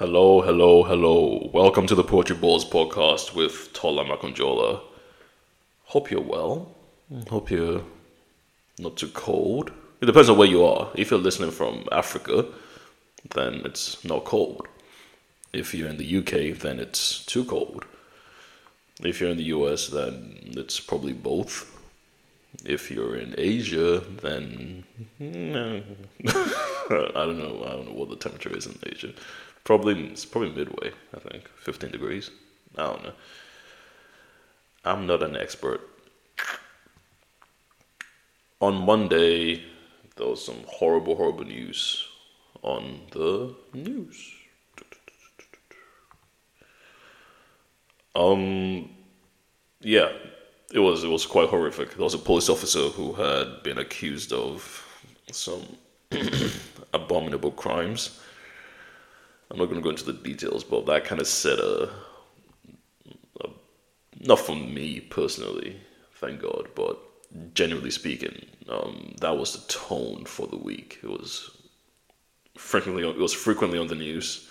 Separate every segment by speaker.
Speaker 1: Hello, hello, hello. Welcome to the Poetry Bores podcast with Tola Makonjola. Hope you're well. Mm. Hope you're not too cold. It depends on where you are. If you're listening from Africa, then it's not cold. If you're in the UK, then it's too cold. If you're in the US, then it's probably both. If you're in Asia, then I don't know. I don't know what the temperature is in Asia. Probably it's probably midway. I think 15 degrees. I don't know. I'm not an expert. On Monday, there was some horrible, horrible news on the news. Um, yeah, it was it was quite horrific. There was a police officer who had been accused of some abominable crimes. I'm not going to go into the details, but that kind of set a, a not for me personally, thank God, but generally speaking, um, that was the tone for the week. It was frequently it was frequently on the news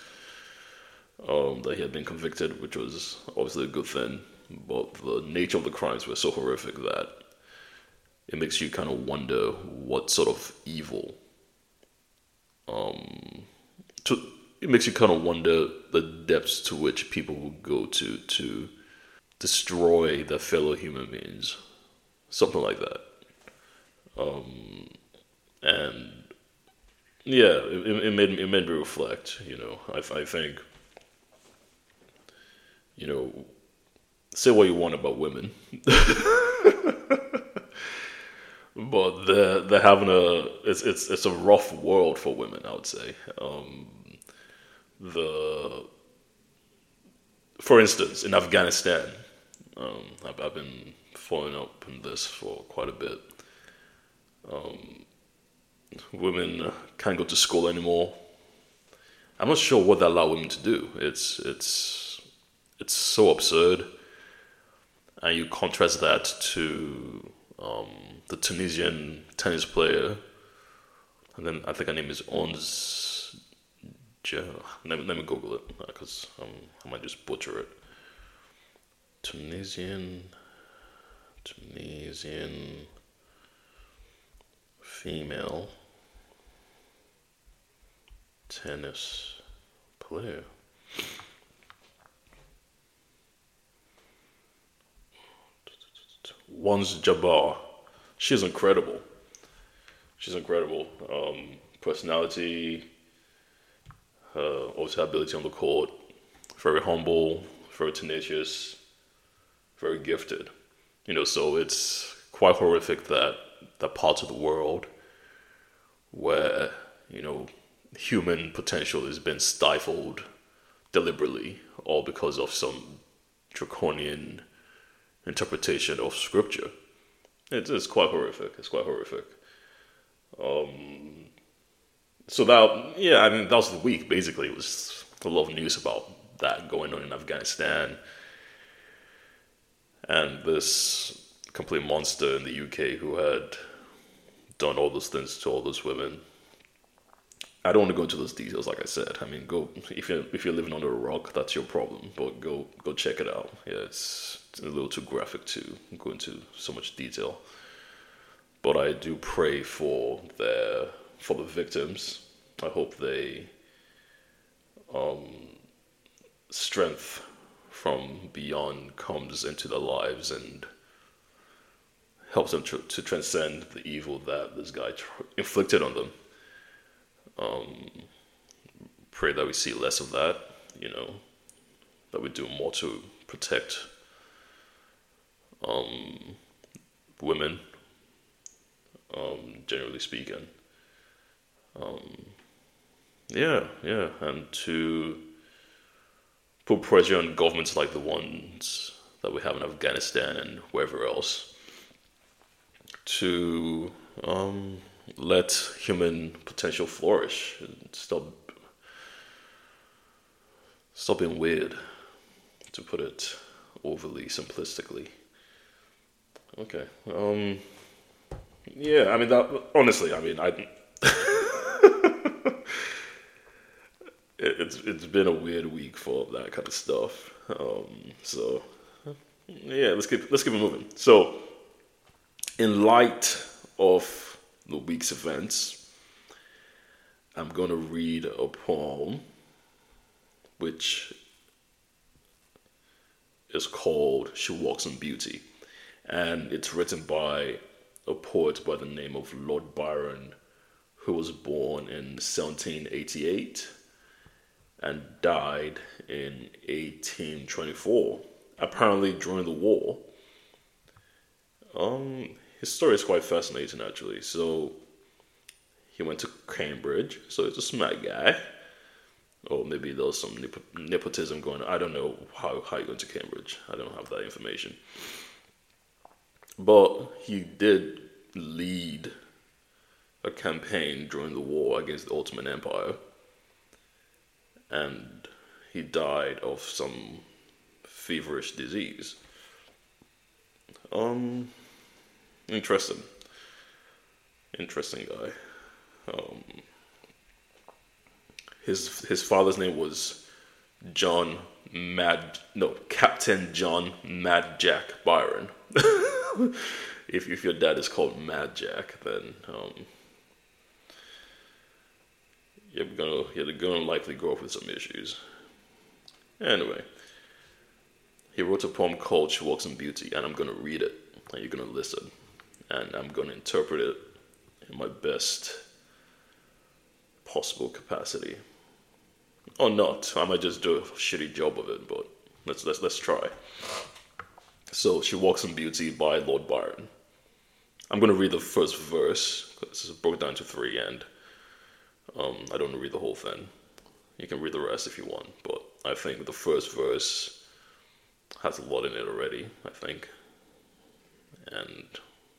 Speaker 1: um, that he had been convicted, which was obviously a good thing. But the nature of the crimes were so horrific that it makes you kind of wonder what sort of evil. Um, to, it makes you kind of wonder the depths to which people will go to to destroy their fellow human beings, something like that. Um, and yeah, it, it made it made me reflect. You know, I, I think you know, say what you want about women, but they're they're having a it's it's it's a rough world for women. I would say. Um, the for instance, in Afghanistan, um, I've, I've, been following up on this for quite a bit. Um, women can't go to school anymore. I'm not sure what they allow women to do. It's it's it's so absurd, and you contrast that to um, the Tunisian tennis player, and then I think her name is Ons let me, let me Google it because uh, um, I might just butcher it. Tunisian, Tunisian female tennis player. Ons Jabeur. She's incredible. She's incredible. Um, personality, uh, also ability on the court, very humble, very tenacious, very gifted. You know, so it's quite horrific that that parts of the world where you know human potential has been stifled deliberately, all because of some draconian interpretation of scripture. It's, it's quite horrific. It's quite horrific. Um, so that yeah, I mean that was the week basically. It was a lot of news about that going on in Afghanistan, and this complete monster in the UK who had done all those things to all those women. I don't want to go into those details, like I said. I mean, go if you if you're living under a rock, that's your problem. But go go check it out. Yeah, it's, it's a little too graphic to go into so much detail. But I do pray for their for the victims. I hope they um, strength from beyond comes into their lives and helps them to, to transcend the evil that this guy tr- inflicted on them. Um, pray that we see less of that, you know, that we do more to protect um, women, um, generally speaking. Um, yeah, yeah, and to put pressure on governments like the ones that we have in Afghanistan and wherever else to um, let human potential flourish and stop stop being weird, to put it overly simplistically. Okay. Um, yeah, I mean that. Honestly, I mean I. it's it's been a weird week for that kind of stuff. Um, so yeah, let's keep let's keep it moving. So, in light of the week's events, I'm gonna read a poem, which is called "She Walks in Beauty," and it's written by a poet by the name of Lord Byron, who was born in 1788 and died in 1824, apparently during the war. Um, his story is quite fascinating, actually. So, he went to Cambridge, so he's a smart guy. Or maybe there was some nepotism going on. I don't know how, how he went to Cambridge. I don't have that information. But he did lead a campaign during the war against the Ottoman Empire and he died of some feverish disease. Um, interesting. Interesting guy. Um, his his father's name was John Mad no Captain John Mad Jack Byron. if if your dad is called Mad Jack, then um, you're gonna you're gonna likely grow up with some issues. Anyway, he wrote a poem called "She Walks in Beauty," and I'm gonna read it, and you're gonna listen, and I'm gonna interpret it in my best possible capacity, or not. I might just do a shitty job of it, but let's let's let's try. So, "She Walks in Beauty" by Lord Byron. I'm gonna read the first verse because it's broken down to three, and um, I don't read the whole thing. You can read the rest if you want, but I think the first verse has a lot in it already. I think, and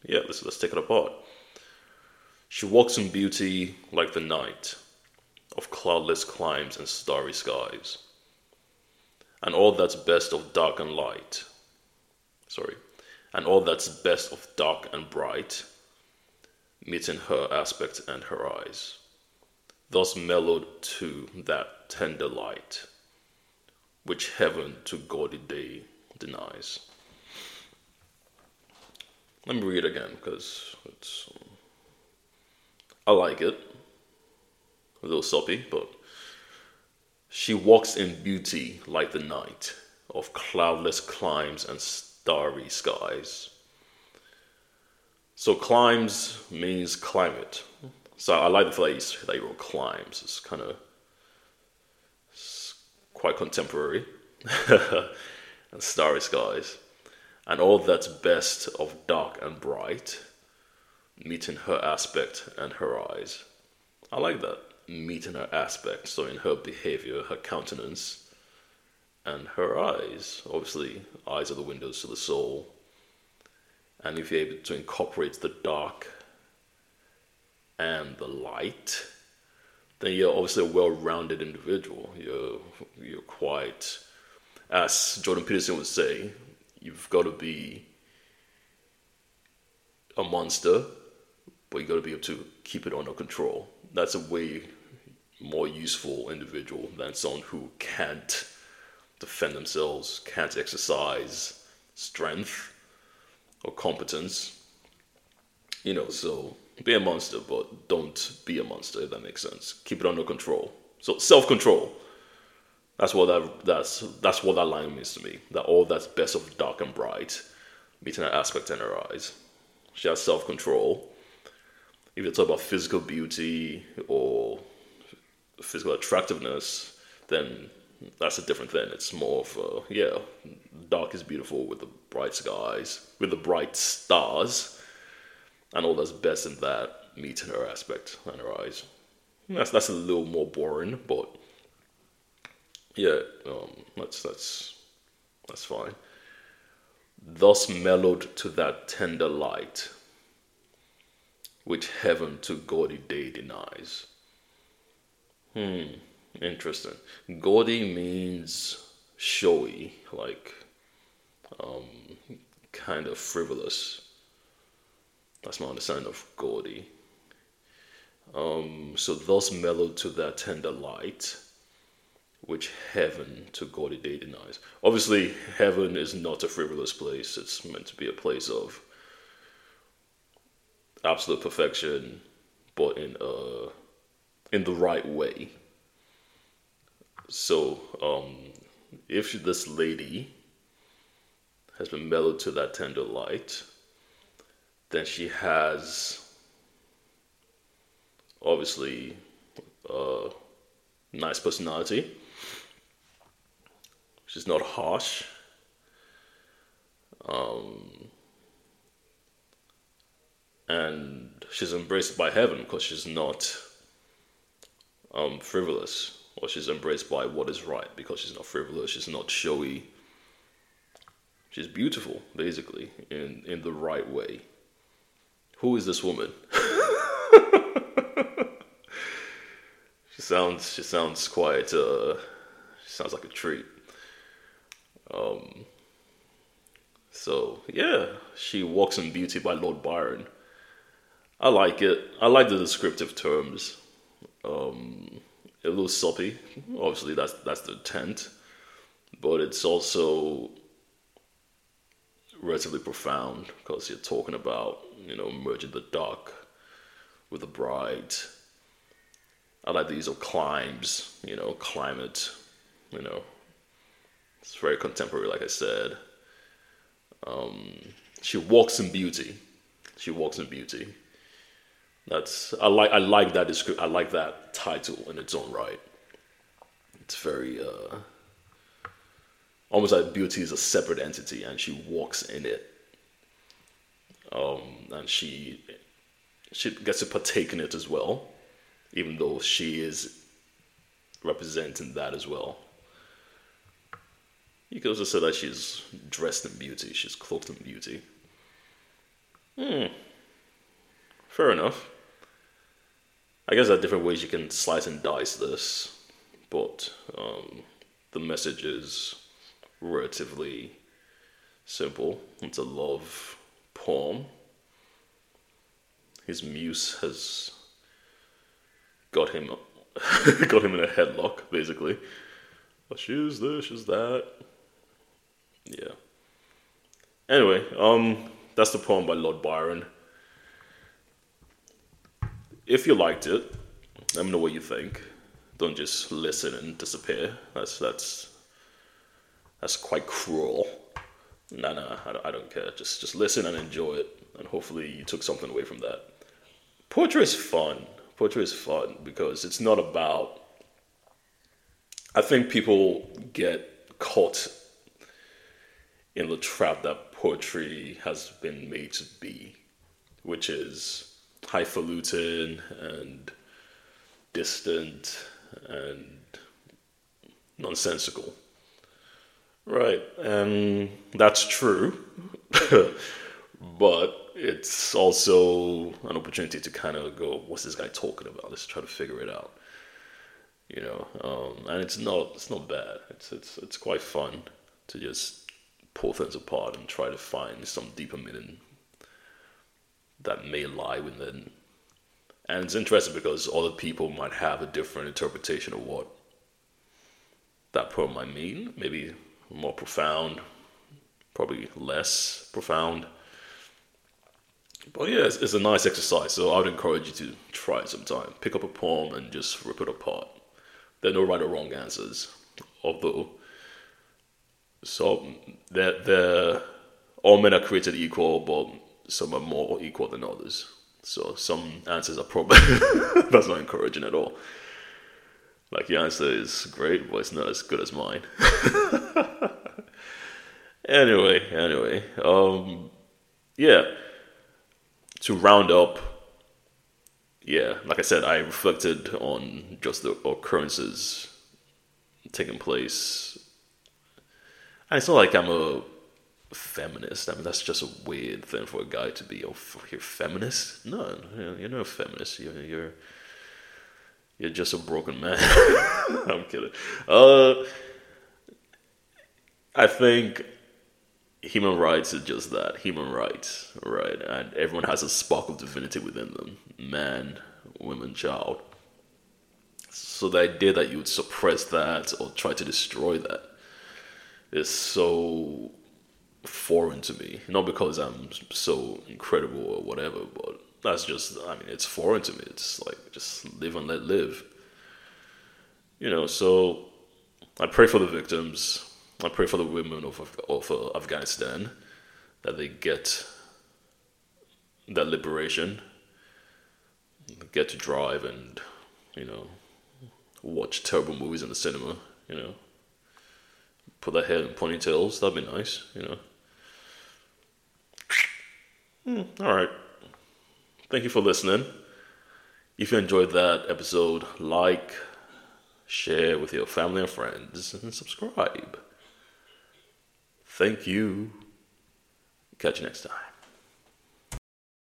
Speaker 1: yeah, let's let's take it apart. She walks in beauty like the night of cloudless climes and starry skies, and all that's best of dark and light. Sorry, and all that's best of dark and bright, meeting her aspect and her eyes thus mellowed to that tender light, which heaven to gaudy day denies. Let me read it again because it's. Um, I like it. A little soppy, but. She walks in beauty like the night of cloudless climes and starry skies. So, climes means climate. So I like the phrase he wrote climes. It's kind of quite contemporary. and starry skies. And all that's best of dark and bright, meeting her aspect and her eyes. I like that. Meeting her aspect. So in her behavior, her countenance, and her eyes. Obviously, eyes are the windows to the soul. And if you're able to incorporate the dark and the light, then you're obviously a well-rounded individual. You're you're quite, as Jordan Peterson would say, you've got to be a monster, but you've got to be able to keep it under control. That's a way more useful individual than someone who can't defend themselves, can't exercise strength or competence. You know, so be a monster, but don't be a monster. If that makes sense. Keep it under control. So self control. That's what that that's that's what that line means to me. That all that's best of dark and bright, meeting that aspect in her eyes. She has self control. If you talk about physical beauty or physical attractiveness, then that's a different thing. It's more of a, yeah, dark is beautiful with the bright skies, with the bright stars and all that's best in that meeting her aspect and her eyes. That's that's a little more boring, but yeah, um, that's that's that's fine. Thus mellowed to that tender light, which heaven to gaudy day denies. Hmm, interesting. Gaudy means showy, like um, kind of frivolous that's my understanding of gaudy. Um, so thus mellowed to that tender light, which heaven to God a day denies. Obviously, heaven is not a frivolous place. It's meant to be a place of absolute perfection, but in uh in the right way. So, um, if this lady has been mellowed to that tender light, then she has obviously a nice personality. She's not harsh. Um, and she's embraced by heaven because she's not um, frivolous or she's embraced by what is right because she's not frivolous, she's not showy. She's beautiful, basically, in, in the right way. Who is this woman? she sounds she sounds quite uh she sounds like a treat. Um so yeah, she walks in beauty by Lord Byron. I like it. I like the descriptive terms. Um a little soppy. Obviously, that's that's the intent, but it's also relatively profound because you're talking about you know merging the dark with the bright. I like the use of climes, you know, climate, you know. It's very contemporary, like I said. Um, she walks in beauty. She walks in beauty. That's I like I like that descri- I like that title in its own right. It's very uh, almost like beauty is a separate entity and she walks in it. Um, and she she gets to partake in it as well, even though she is representing that as well. You could also say that she's dressed in beauty, she's cloaked in beauty. Hmm. Fair enough. I guess there are different ways you can slice and dice this, but um, the message is relatively simple. It's a love poem. His muse has got him got him in a headlock, basically. She's this, she's that. Yeah. Anyway, um, that's the poem by Lord Byron if you liked it, let me know what you think. Don't just listen and disappear. That's that's that's quite cruel. No, no, I don't, I don't care. Just just listen and enjoy it, and hopefully you took something away from that. Poetry is fun. Poetry is fun because it's not about. I think people get caught in the trap that poetry has been made to be, which is highfalutin and distant and nonsensical. Right, and that's true, but it's also an opportunity to kind of go, what's this guy talking about? Let's try to figure it out. You know, um, and it's not it's not bad. It's it's it's quite fun to just pull things apart and try to find some deeper meaning that may lie within. And it's interesting because other people might have a different interpretation of what that poem might mean. Maybe more profound, probably less profound. But yeah, it's, it's, a nice exercise. So I would encourage you to try it sometime. Pick up a poem and just rip it apart. There are no right or wrong answers. Although, so they're, they're, all men are created equal, but some are more equal than others. So some answers are probably that's not encouraging at all. Like your answer is great, but it's not as good as mine. anyway, anyway, um, yeah. To round up, yeah, like I said, I reflected on just the occurrences taking place. And it's not like I'm a feminist. I mean, that's just a weird thing for a guy to be. Oh, you're feminist? No, you're not a feminist. You're you're you're just a broken man. I'm kidding. Uh, I think human rights is just that human rights, right? And everyone has a spark of divinity within them man, woman, child. So the idea that you would suppress that or try to destroy that is so foreign to me. Not because I'm so incredible or whatever, but that's just, I mean, it's foreign to me. It's like just live and let live. You know, so I pray for the victims. I pray for the women of, of uh, Afghanistan that they get that liberation, get to drive and, you know, watch terrible movies in the cinema, you know, put their hair in ponytails. That'd be nice, you know. Mm, all right. Thank you for listening. If you enjoyed that episode, like, share with your family and friends, and subscribe. Thank you. Catch you next time.